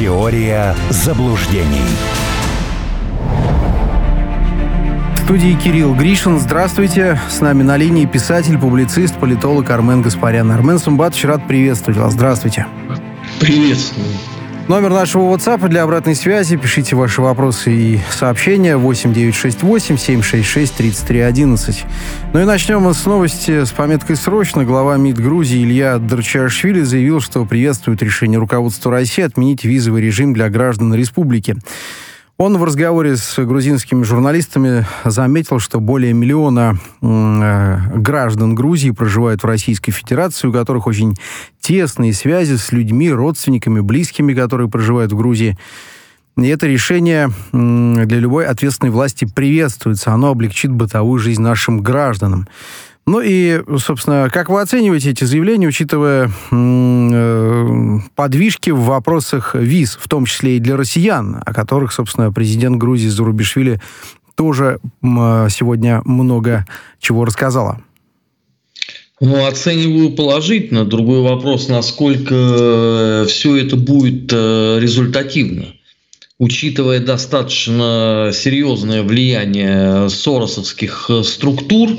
Теория заблуждений. В студии Кирилл Гришин. Здравствуйте. С нами на линии писатель, публицист, политолог Армен Гаспарян. Армен Сумбатович, рад приветствовать вас. Здравствуйте. Приветствую. Номер нашего WhatsApp для обратной связи. Пишите ваши вопросы и сообщения 8968 766 3311. Ну и начнем мы с новости с пометкой «Срочно». Глава МИД Грузии Илья Дарчашвили заявил, что приветствует решение руководства России отменить визовый режим для граждан республики. Он в разговоре с грузинскими журналистами заметил, что более миллиона э, граждан Грузии проживают в Российской Федерации, у которых очень тесные связи с людьми, родственниками, близкими, которые проживают в Грузии. И это решение для любой ответственной власти приветствуется. Оно облегчит бытовую жизнь нашим гражданам. Ну и, собственно, как вы оцениваете эти заявления, учитывая э, подвижки в вопросах виз, в том числе и для россиян, о которых, собственно, президент Грузии Зарубишвили тоже э, сегодня много чего рассказала? Ну, оцениваю положительно. Другой вопрос, насколько э, все это будет результативно учитывая достаточно серьезное влияние соросовских структур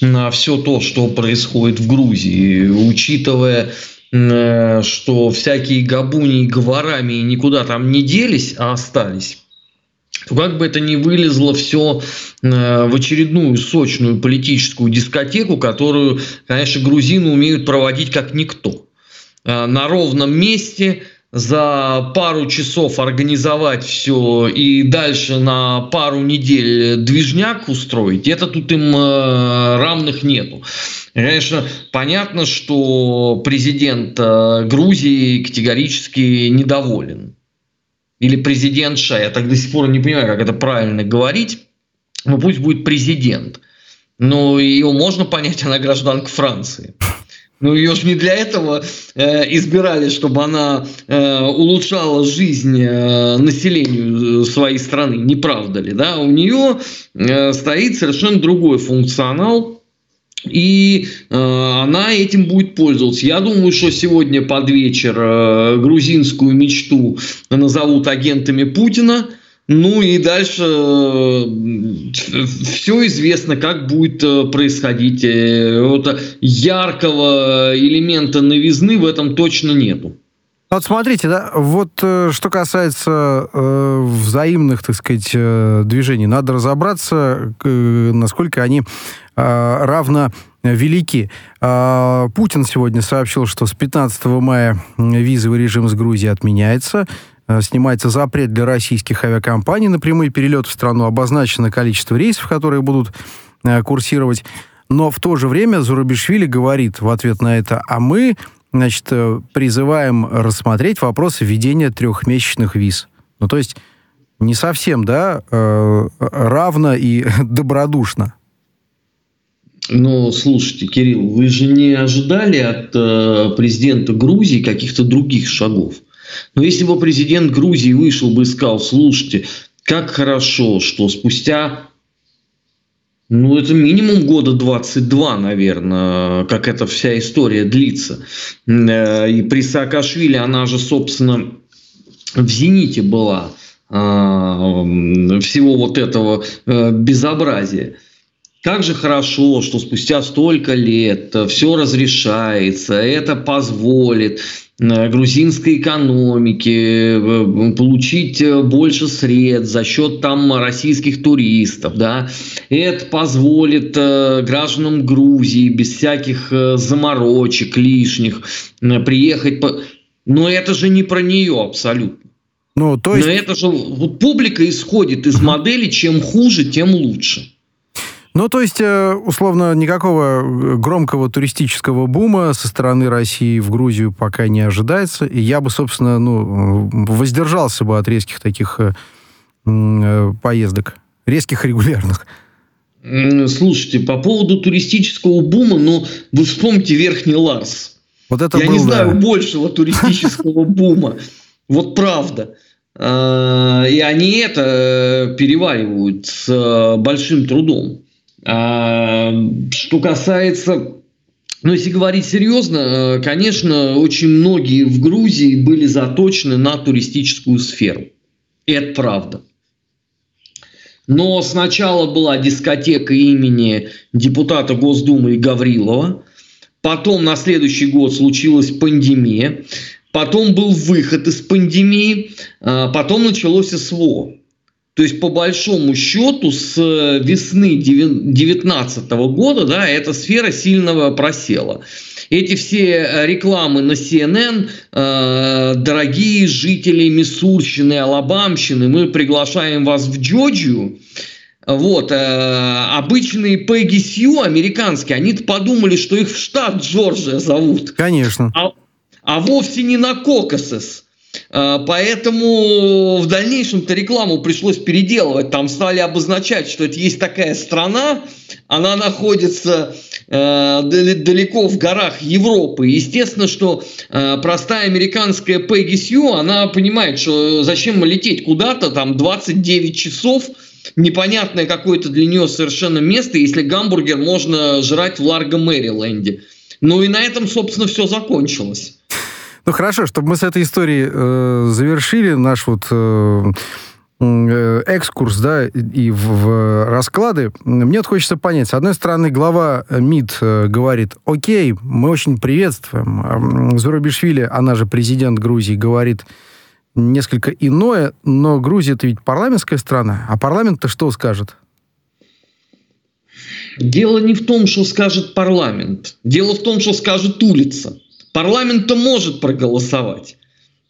на все то, что происходит в Грузии, учитывая что всякие габуни и говорами никуда там не делись, а остались, то как бы это ни вылезло все в очередную сочную политическую дискотеку, которую, конечно, грузины умеют проводить как никто. На ровном месте – за пару часов организовать все и дальше на пару недель движняк устроить, это тут им э, равных нету. Конечно, понятно, что президент э, Грузии категорически недоволен. Или президентша, я так до сих пор не понимаю, как это правильно говорить, но пусть будет президент. Но ее можно понять, она гражданка Франции. Ну, ее же не для этого э, избирали, чтобы она э, улучшала жизнь э, населению своей страны, не правда ли? Да? У нее э, стоит совершенно другой функционал, и э, она этим будет пользоваться. Я думаю, что сегодня под вечер э, грузинскую мечту назовут агентами Путина – ну и дальше э, все известно, как будет э, происходить. Э, вот яркого элемента новизны в этом точно нету. Вот смотрите, да, вот что касается э, взаимных, так сказать, движений, надо разобраться, э, насколько они э, равно велики. Э, Путин сегодня сообщил, что с 15 мая визовый режим с Грузией отменяется. Э, снимается запрет для российских авиакомпаний на прямые перелеты в страну, обозначено количество рейсов, которые будут э, курсировать. Но в то же время Зурабишвили говорит в ответ на это, а мы, значит, э, призываем рассмотреть вопросы введения трехмесячных виз. Ну, то есть не совсем, да, равно и добродушно. Ну, слушайте, Кирилл, вы же не ожидали от э, президента Грузии каких-то других шагов? Но если бы президент Грузии вышел бы и сказал, слушайте, как хорошо, что спустя ну, это минимум года 22, наверное, как эта вся история длится. Э, и при Саакашвили она же, собственно, в «Зените» была а, всего вот этого э, безобразия. Как же хорошо, что спустя столько лет все разрешается, это позволит Э, грузинской экономики, э, получить э, больше средств за счет там российских туристов, да, это позволит гражданам Грузии без всяких заморочек лишних приехать, по... но это же не про нее абсолютно. Ну, то есть... Но это же вот публика исходит из модели, чем хуже, тем лучше. Ну, то есть, э, условно, никакого э, громкого туристического бума со стороны России в Грузию пока не ожидается. И я бы, собственно, ну, воздержался бы от резких таких э, поездок. Резких регулярных. Слушайте, по поводу туристического бума, ну, вы вспомните Верхний Ларс. Вот это Я был, не знаю да. большего туристического бума. Вот правда. А, и они это переваривают с большим трудом. А, что касается Но если говорить серьезно, э, конечно, очень многие в Грузии были заточены на туристическую сферу. Это правда. Но сначала была дискотека имени депутата Госдумы Гаврилова, потом на следующий год случилась пандемия, потом был выход из пандемии, а потом началось СВО. То есть, по большому счету, с весны 2019 года да, эта сфера сильно просела. Эти все рекламы на CNN, э, дорогие жители Миссурщины, Алабамщины, мы приглашаем вас в Джорджию, вот, э, обычные Пегги Сью, американские, они подумали, что их в штат Джорджия зовут. Конечно. А, а вовсе не на Кокосес. Э, поэтому в дальнейшем-то рекламу пришлось переделывать. Там стали обозначать, что это есть такая страна, она находится э, далеко в горах Европы. Естественно, что э, простая американская Пегги Сью, она понимает, что зачем лететь куда-то, там 29 часов, непонятное какое-то для нее совершенно место, если гамбургер можно жрать в Ларго Мэриленде. Ну и на этом, собственно, все закончилось. Ну хорошо, чтобы мы с этой историей э, завершили наш вот э, э, экскурс, да, и в, в расклады, мне вот хочется понять. С одной стороны, глава МИД э, говорит, окей, мы очень приветствуем. Зурабишвили, она же президент Грузии, говорит несколько иное, но Грузия это ведь парламентская страна, а парламент-то что скажет? Дело не в том, что скажет парламент. Дело в том, что скажет улица. Парламент-то может проголосовать.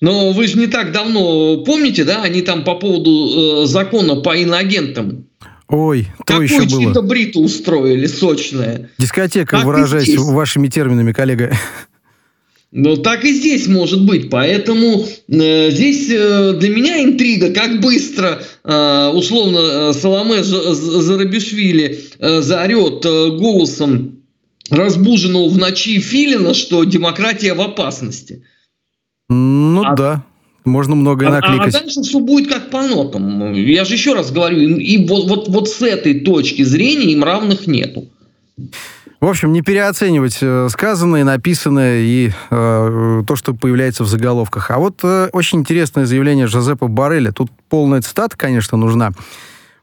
Но вы же не так давно помните, да, они там по поводу э, закона по иноагентам. Ой, то еще было. чьи-то бриту устроили сочное. Дискотека, выражаясь вашими терминами, коллега. Ну, так и здесь может быть. Поэтому э, здесь э, для меня интрига, как быстро, э, условно, э, Соломе Зарабишвили э, заорет э, голосом разбуженного в ночи Филина, что демократия в опасности. Ну а, да, можно многое накликать. А, а дальше все будет как по нотам. Я же еще раз говорю, и вот, вот, вот с этой точки зрения им равных нету. В общем, не переоценивать э, сказанное, написанное и э, то, что появляется в заголовках. А вот э, очень интересное заявление Жозепа Барреля. Тут полная цитата, конечно, нужна.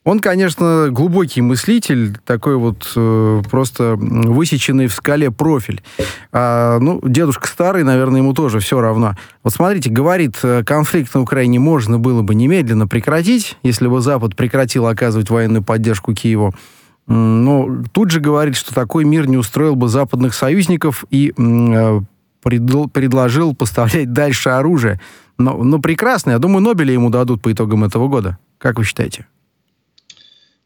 Он, конечно, глубокий мыслитель, такой вот э, просто высеченный в скале профиль. А, ну, дедушка старый, наверное, ему тоже все равно. Вот смотрите, говорит, э, конфликт на Украине можно было бы немедленно прекратить, если бы Запад прекратил оказывать военную поддержку Киеву. Но тут же говорит, что такой мир не устроил бы западных союзников и э, предложил поставлять дальше оружие. Но, но прекрасно, я думаю, Нобеля ему дадут по итогам этого года. Как вы считаете?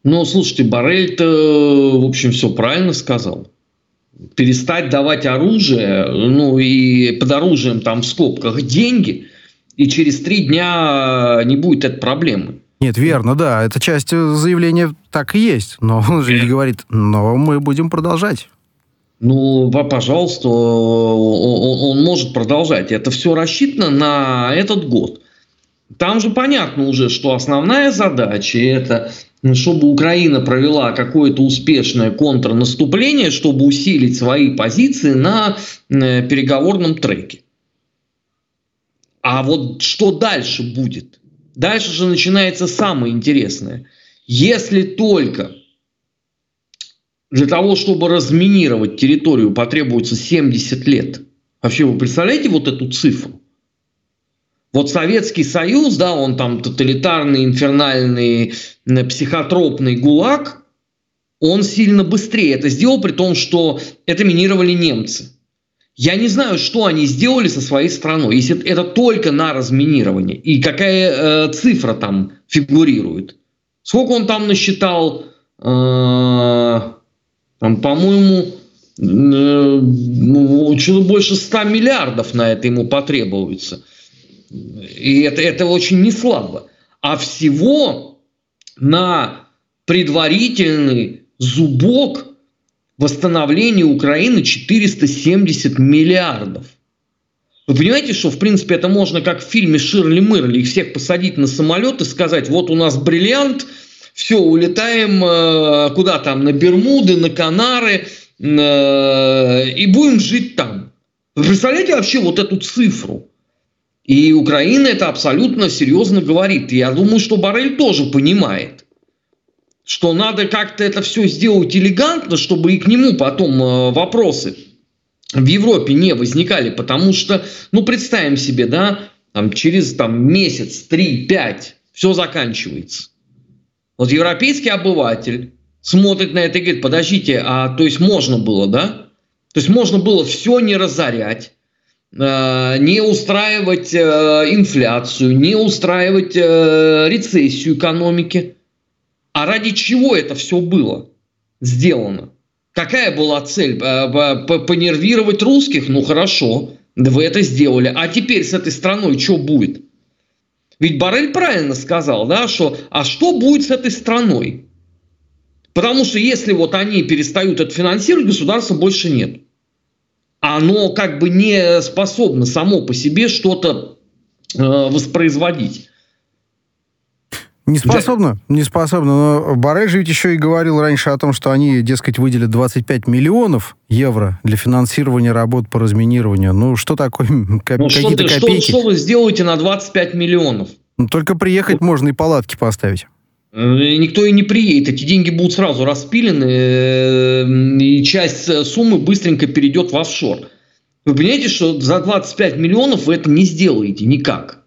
Ну, слушайте, Барель-то, в общем, все правильно сказал. Перестать давать оружие, ну и под оружием там в скобках деньги, и через три дня не будет этой проблемы. Нет, верно, да. Эта часть заявления так и есть. Но он же не говорит, но мы будем продолжать. Ну, пожалуйста, он может продолжать. Это все рассчитано на этот год. Там же понятно уже, что основная задача это чтобы Украина провела какое-то успешное контрнаступление, чтобы усилить свои позиции на э, переговорном треке. А вот что дальше будет? Дальше же начинается самое интересное. Если только для того, чтобы разминировать территорию, потребуется 70 лет. Вообще, вы представляете вот эту цифру? Вот Советский Союз, да, он там тоталитарный, инфернальный, психотропный ГУЛАГ, он сильно быстрее это сделал, при том, что это минировали немцы. Я не знаю, что они сделали со своей страной, если это только на разминирование. И какая э, цифра там фигурирует. Сколько он там насчитал? Э, там, по-моему, э, ну, чуть больше 100 миллиардов на это ему потребуется. И это, это очень не слабо. А всего на предварительный зубок восстановления Украины 470 миллиардов. Вы понимаете, что, в принципе, это можно, как в фильме Ширли Мырли, их всех посадить на самолет и сказать, вот у нас бриллиант, все, улетаем э, куда там, на Бермуды, на Канары, и будем жить там. Вы представляете вообще вот эту цифру? И Украина это абсолютно серьезно говорит. Я думаю, что Барель тоже понимает, что надо как-то это все сделать элегантно, чтобы и к нему потом э, вопросы в Европе не возникали. Потому что, ну, представим себе, да, там, через там, месяц, три, пять все заканчивается. Вот европейский обыватель смотрит на это и говорит, подождите, а то есть можно было, да? То есть можно было все не разорять, не устраивать э, инфляцию, не устраивать э, рецессию экономики. А ради чего это все было сделано? Какая была цель? Понервировать русских? Ну хорошо, вы это сделали. А теперь с этой страной что будет? Ведь Барель правильно сказал, да, что а что будет с этой страной? Потому что если вот они перестают это финансировать, государства больше нет. Оно как бы не способно само по себе что-то э, воспроизводить. Не способно, не способно. Но Барель же ведь еще и говорил раньше о том, что они, дескать, выделят 25 миллионов евро для финансирования работ по разминированию. Ну, что такое? Ну, Какие-то что, копейки. Что, что вы сделаете на 25 миллионов? Ну, только приехать ну, можно и палатки поставить. Э, никто и не приедет. Эти деньги будут сразу распилены, э, и часть э, суммы быстренько перейдет в офшор. Вы понимаете, что за 25 миллионов вы это не сделаете никак.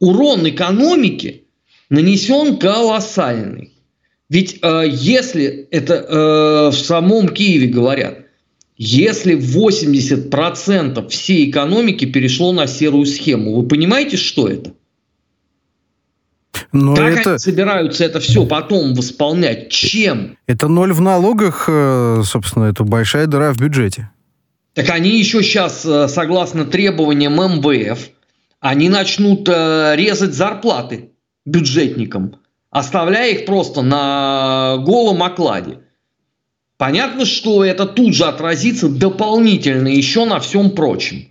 Урон экономики нанесен колоссальный. Ведь э, если это э, в самом Киеве говорят, если 80% всей экономики перешло на серую схему, вы понимаете, что это? Но как это... они собираются это все потом восполнять? Чем? Это ноль в налогах, э, собственно, это большая дыра в бюджете. Так они еще сейчас, э, согласно требованиям МВФ, они начнут э, резать зарплаты бюджетникам, оставляя их просто на голом окладе. Понятно, что это тут же отразится дополнительно еще на всем прочем.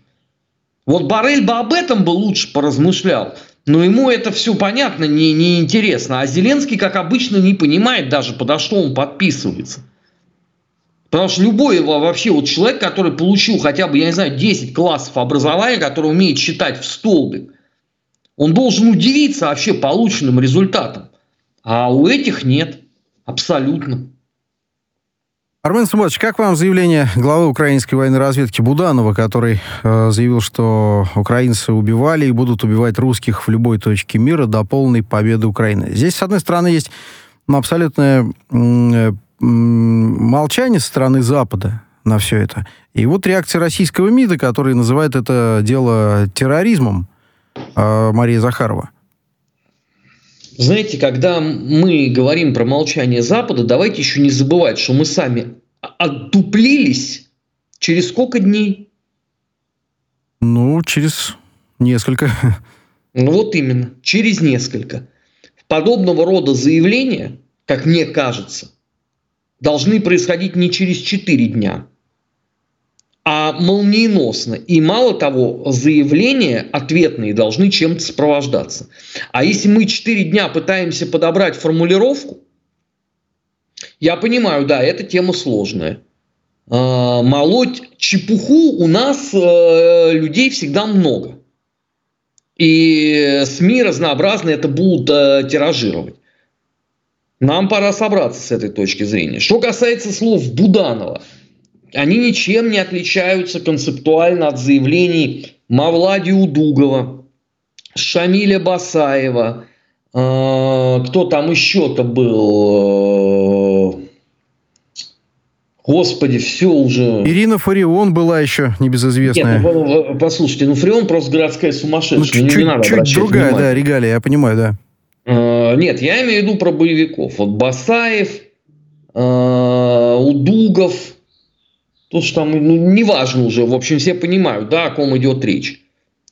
Вот Барель бы об этом бы лучше поразмышлял, но ему это все понятно, не, не интересно. А Зеленский, как обычно, не понимает даже, подо что он подписывается. Потому что любой вообще вот человек, который получил хотя бы, я не знаю, 10 классов образования, который умеет считать в столбик, он должен удивиться вообще полученным результатам. А у этих нет. Абсолютно. Армен Суматович, как вам заявление главы украинской военной разведки Буданова, который э, заявил, что украинцы убивали и будут убивать русских в любой точке мира до полной победы Украины? Здесь, с одной стороны, есть ну, абсолютное э, молчание со стороны Запада на все это. И вот реакция российского МИДа, который называет это дело терроризмом. А, Мария Захарова? Знаете, когда мы говорим про молчание Запада, давайте еще не забывать, что мы сами отдуплились через сколько дней? Ну, через несколько. Ну вот именно, через несколько. Подобного рода заявления, как мне кажется, должны происходить не через 4 дня, а молниеносно. И мало того, заявления ответные должны чем-то сопровождаться. А если мы 4 дня пытаемся подобрать формулировку, я понимаю, да, эта тема сложная. А, молоть чепуху у нас э, людей всегда много. И СМИ разнообразные это будут э, тиражировать. Нам пора собраться с этой точки зрения. Что касается слов Буданова – они ничем не отличаются концептуально от заявлений Мавлади Удугова, Шамиля Басаева, э, кто там еще-то был, э, Господи, все уже. Ирина Фарион была еще небезызвестная. Нет, ну, послушайте, ну Фарион просто городская сумасшедшая. Ну, чуть, не, надо чуть другая, внимание. да, регалия, я понимаю, да. Uh, нет, я имею в виду про боевиков. Вот Басаев, uh, Удугов, Тут что там, ну, неважно уже, в общем, все понимают, да, о ком идет речь.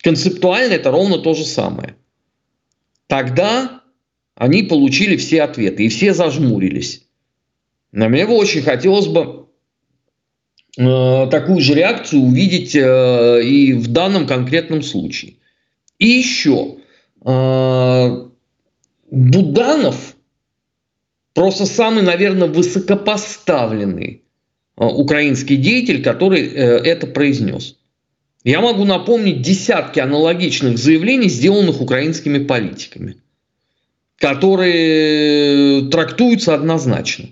Концептуально это ровно то же самое. Тогда они получили все ответы, и все зажмурились. Но мне бы очень хотелось бы э, такую же реакцию увидеть э, и в данном конкретном случае. И еще, э, Буданов просто самый, наверное, высокопоставленный украинский деятель, который это произнес. Я могу напомнить десятки аналогичных заявлений, сделанных украинскими политиками, которые трактуются однозначно.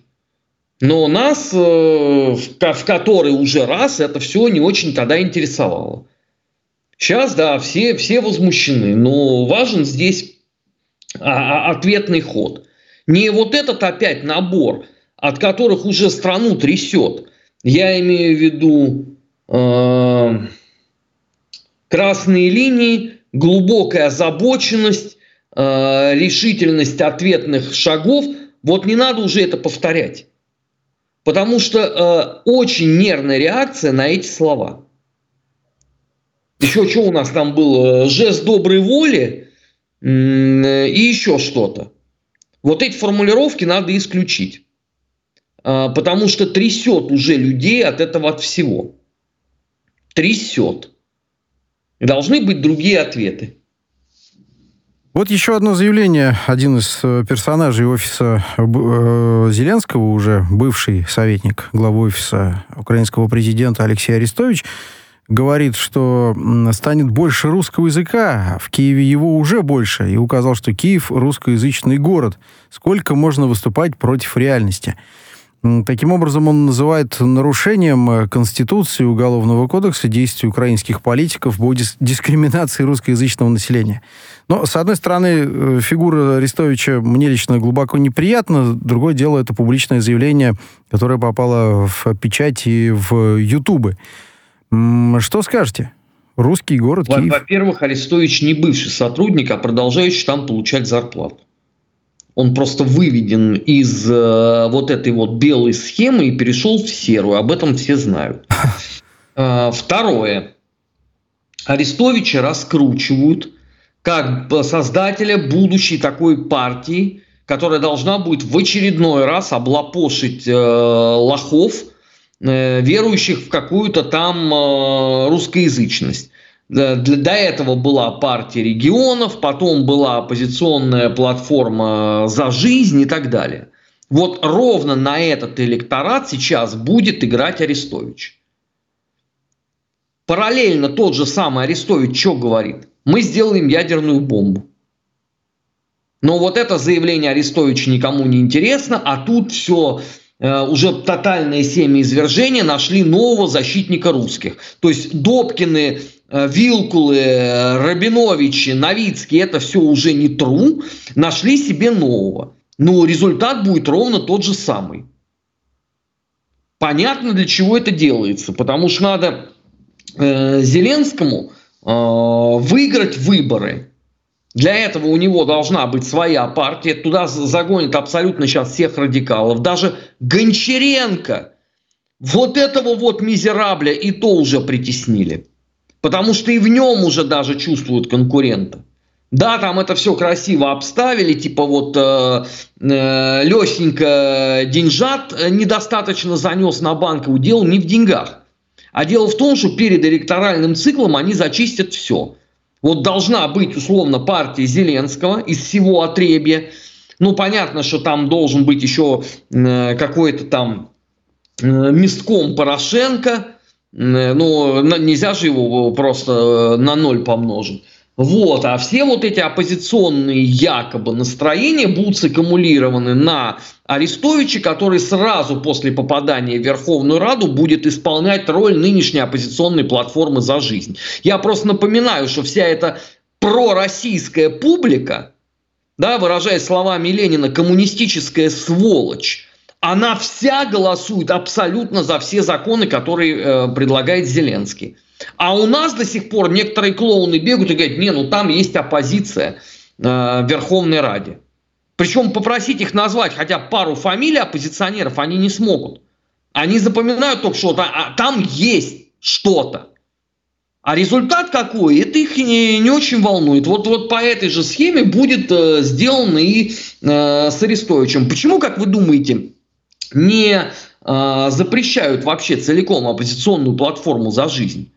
Но нас, в который уже раз, это все не очень тогда интересовало. Сейчас, да, все, все возмущены, но важен здесь а, а, ответный ход. Не вот этот опять набор, от которых уже страну трясет. Я имею в виду э, красные линии, глубокая озабоченность, э, решительность ответных шагов. Вот не надо уже это повторять. Потому что э, очень нервная реакция на эти слова. Еще что у нас там было? Жест доброй воли и еще что-то. Вот эти формулировки надо исключить. А, потому что трясет уже людей от этого от всего. Трясет. Должны быть другие ответы. Вот еще одно заявление. Один из э, персонажей офиса э, Зеленского, уже бывший советник главы офиса украинского президента Алексей Арестович, говорит, что станет больше русского языка, а в Киеве его уже больше, и указал, что Киев русскоязычный город. Сколько можно выступать против реальности? Таким образом, он называет нарушением э, Конституции Уголовного кодекса действий украинских политиков по дискриминации русскоязычного населения. Но, с одной стороны, э, фигура Арестовича мне лично глубоко неприятна. Другое дело, это публичное заявление, которое попало в печать и в Ютубы. Что скажете? Русский город Киев. Во-первых, Арестович не бывший сотрудник, а продолжающий там получать зарплату. Он просто выведен из э, вот этой вот белой схемы и перешел в серую. Об этом все знают. Э, второе. Арестовича раскручивают как создателя будущей такой партии, которая должна будет в очередной раз облапошить э, лохов – Э, верующих в какую-то там э, русскоязычность. До этого была партия регионов, потом была оппозиционная платформа «За жизнь» и так далее. Вот ровно на этот электорат сейчас будет играть Арестович. Параллельно тот же самый Арестович что говорит? Мы сделаем ядерную бомбу. Но вот это заявление Арестовича никому не интересно, а тут все Э, уже тотальное семяизвержение нашли нового защитника русских. То есть Добкины, э, Вилкулы, Рабиновичи, Новицкие, это все уже не тру, нашли себе нового. Но результат будет ровно тот же самый. Понятно, для чего это делается, потому что надо э, Зеленскому э, выиграть выборы. Для этого у него должна быть своя партия. Туда загонят абсолютно сейчас всех радикалов. Даже Гончаренко, вот этого вот мизерабля и то уже притеснили. Потому что и в нем уже даже чувствуют конкурента. Да, там это все красиво обставили, типа вот э, э, Лесенька деньжат недостаточно занес на банкову. Дело не в деньгах. А дело в том, что перед электоральным циклом они зачистят все. Вот должна быть, условно, партия Зеленского из всего отребья. Ну, понятно, что там должен быть еще э, какой-то там э, местком Порошенко. Э, ну, нельзя же его просто на ноль помножить. Вот, а все вот эти оппозиционные якобы настроения будут саккумулированы на Арестовича, который сразу после попадания в Верховную Раду будет исполнять роль нынешней оппозиционной платформы «За жизнь». Я просто напоминаю, что вся эта пророссийская публика, да, выражая словами Ленина, коммунистическая сволочь, она вся голосует абсолютно за все законы, которые э, предлагает Зеленский. А у нас до сих пор некоторые клоуны бегают и говорят, не, ну там есть оппозиция э, Верховной Раде. Причем попросить их назвать хотя пару фамилий оппозиционеров они не смогут. Они запоминают только что а там есть что-то. А результат какой, это их не, не очень волнует. Вот, вот по этой же схеме будет э, сделано и э, с Арестовичем. Почему, как вы думаете, не э, запрещают вообще целиком оппозиционную платформу за жизнь?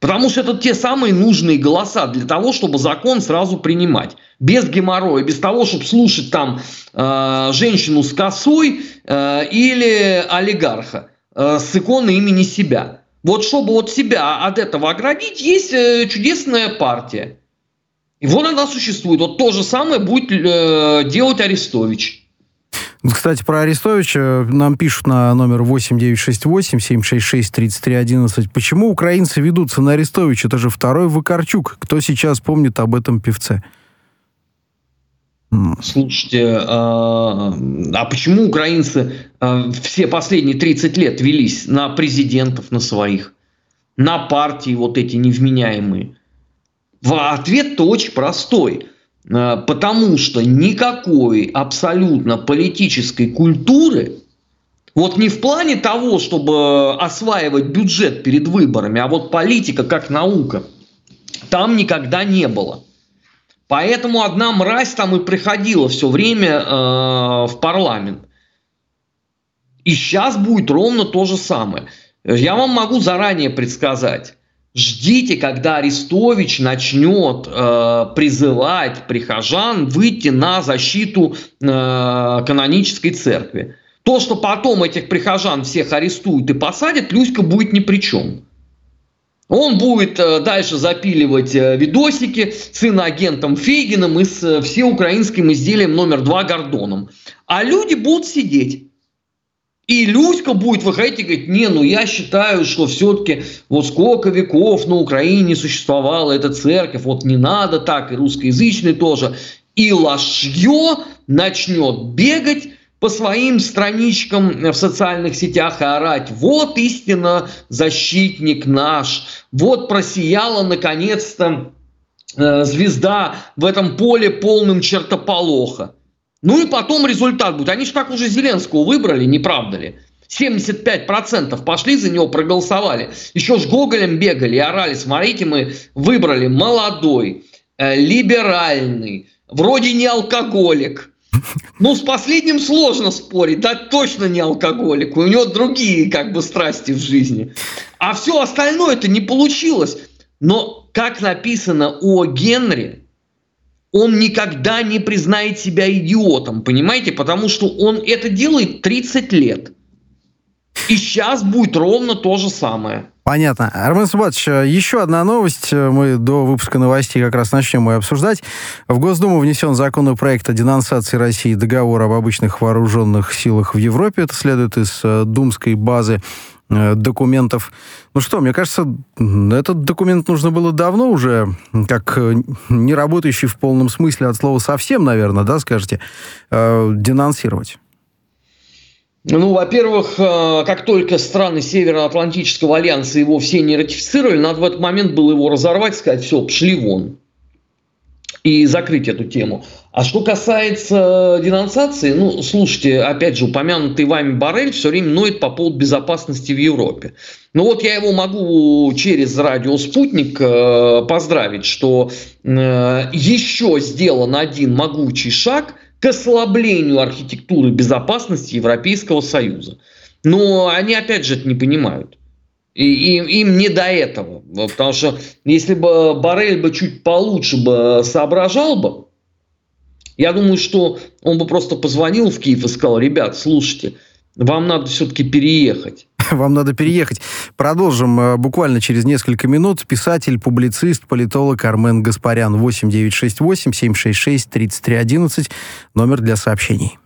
Потому что это те самые нужные голоса для того, чтобы закон сразу принимать. Без геморроя, без того, чтобы слушать там э, женщину с косой э, или олигарха. э, с иконы имени себя. Вот чтобы вот себя от этого оградить, есть э, чудесная партия. И вот она существует. Вот то же самое будет э, делать Арестович. Кстати, про Арестовича нам пишут на номер 8968-766-3311. Почему украинцы ведутся на Арестовича? Это же второй Вакарчук. Кто сейчас помнит об этом певце? Слушайте, а, а почему украинцы а, все последние 30 лет велись на президентов, на своих, на партии вот эти невменяемые? Ответ-то очень простой. А, потому что никакой абсолютно политической культуры, вот не в плане того, чтобы осваивать бюджет перед выборами, а вот политика как наука, там никогда не было. Поэтому одна мразь там и приходила все время э, в парламент. И сейчас будет ровно то же самое. Я вам могу заранее предсказать. Ждите, когда Арестович начнет э, призывать прихожан выйти на защиту э, канонической церкви. То, что потом этих прихожан всех арестуют и посадят, Люська будет ни при чем. Он будет э, дальше запиливать э, видосики с иноагентом Фейгином и с э, всеукраинским изделием номер два Гордоном. А люди будут сидеть. И Люська будет выходить и говорить, не, ну я считаю, что все-таки вот сколько веков на Украине существовала эта церковь, вот не надо так, и русскоязычный тоже. И ложье начнет бегать по своим страничкам в социальных сетях и орать, вот истинно защитник наш, вот просияла наконец-то э, звезда в этом поле полным чертополоха. Ну и потом результат будет. Они же так уже Зеленского выбрали, не правда ли? 75% пошли за него, проголосовали. Еще с Гоголем бегали и орали, смотрите, мы выбрали молодой, э, либеральный, вроде не алкоголик, ну, с последним сложно спорить, да, точно не алкоголик, у него другие как бы страсти в жизни. А все остальное это не получилось. Но, как написано о Генри, он никогда не признает себя идиотом, понимаете? Потому что он это делает 30 лет. И сейчас будет ровно то же самое. Понятно. Армен Субатович, еще одна новость. Мы до выпуска новостей как раз начнем ее обсуждать. В Госдуму внесен законопроект о денонсации России договора об обычных вооруженных силах в Европе. Это следует из э, думской базы документов. Ну что, мне кажется, этот документ нужно было давно уже, как э, не работающий в полном смысле от слова совсем, наверное, да, скажете, денонсировать. Ну, во-первых, э, как только страны Североатлантического альянса его все не ратифицировали, надо в этот момент было его разорвать, сказать, все, пошли вон. И закрыть эту тему. А что касается денонсации, ну, слушайте, опять же, упомянутый вами Барель все время ноет по поводу безопасности в Европе. Ну вот я его могу через радио «Спутник» э, поздравить, что э, еще сделан один могучий шаг – к ослаблению архитектуры безопасности Европейского Союза. Но они опять же это не понимают. И им, им не до этого. Потому что если бы Барель бы чуть получше бы соображал бы, я думаю, что он бы просто позвонил в Киев и сказал, ребят, слушайте, вам надо все-таки переехать. Вам надо переехать. Продолжим э, буквально через несколько минут. Писатель, публицист, политолог Армен Гаспарян. 8968 766 3311. Номер для сообщений.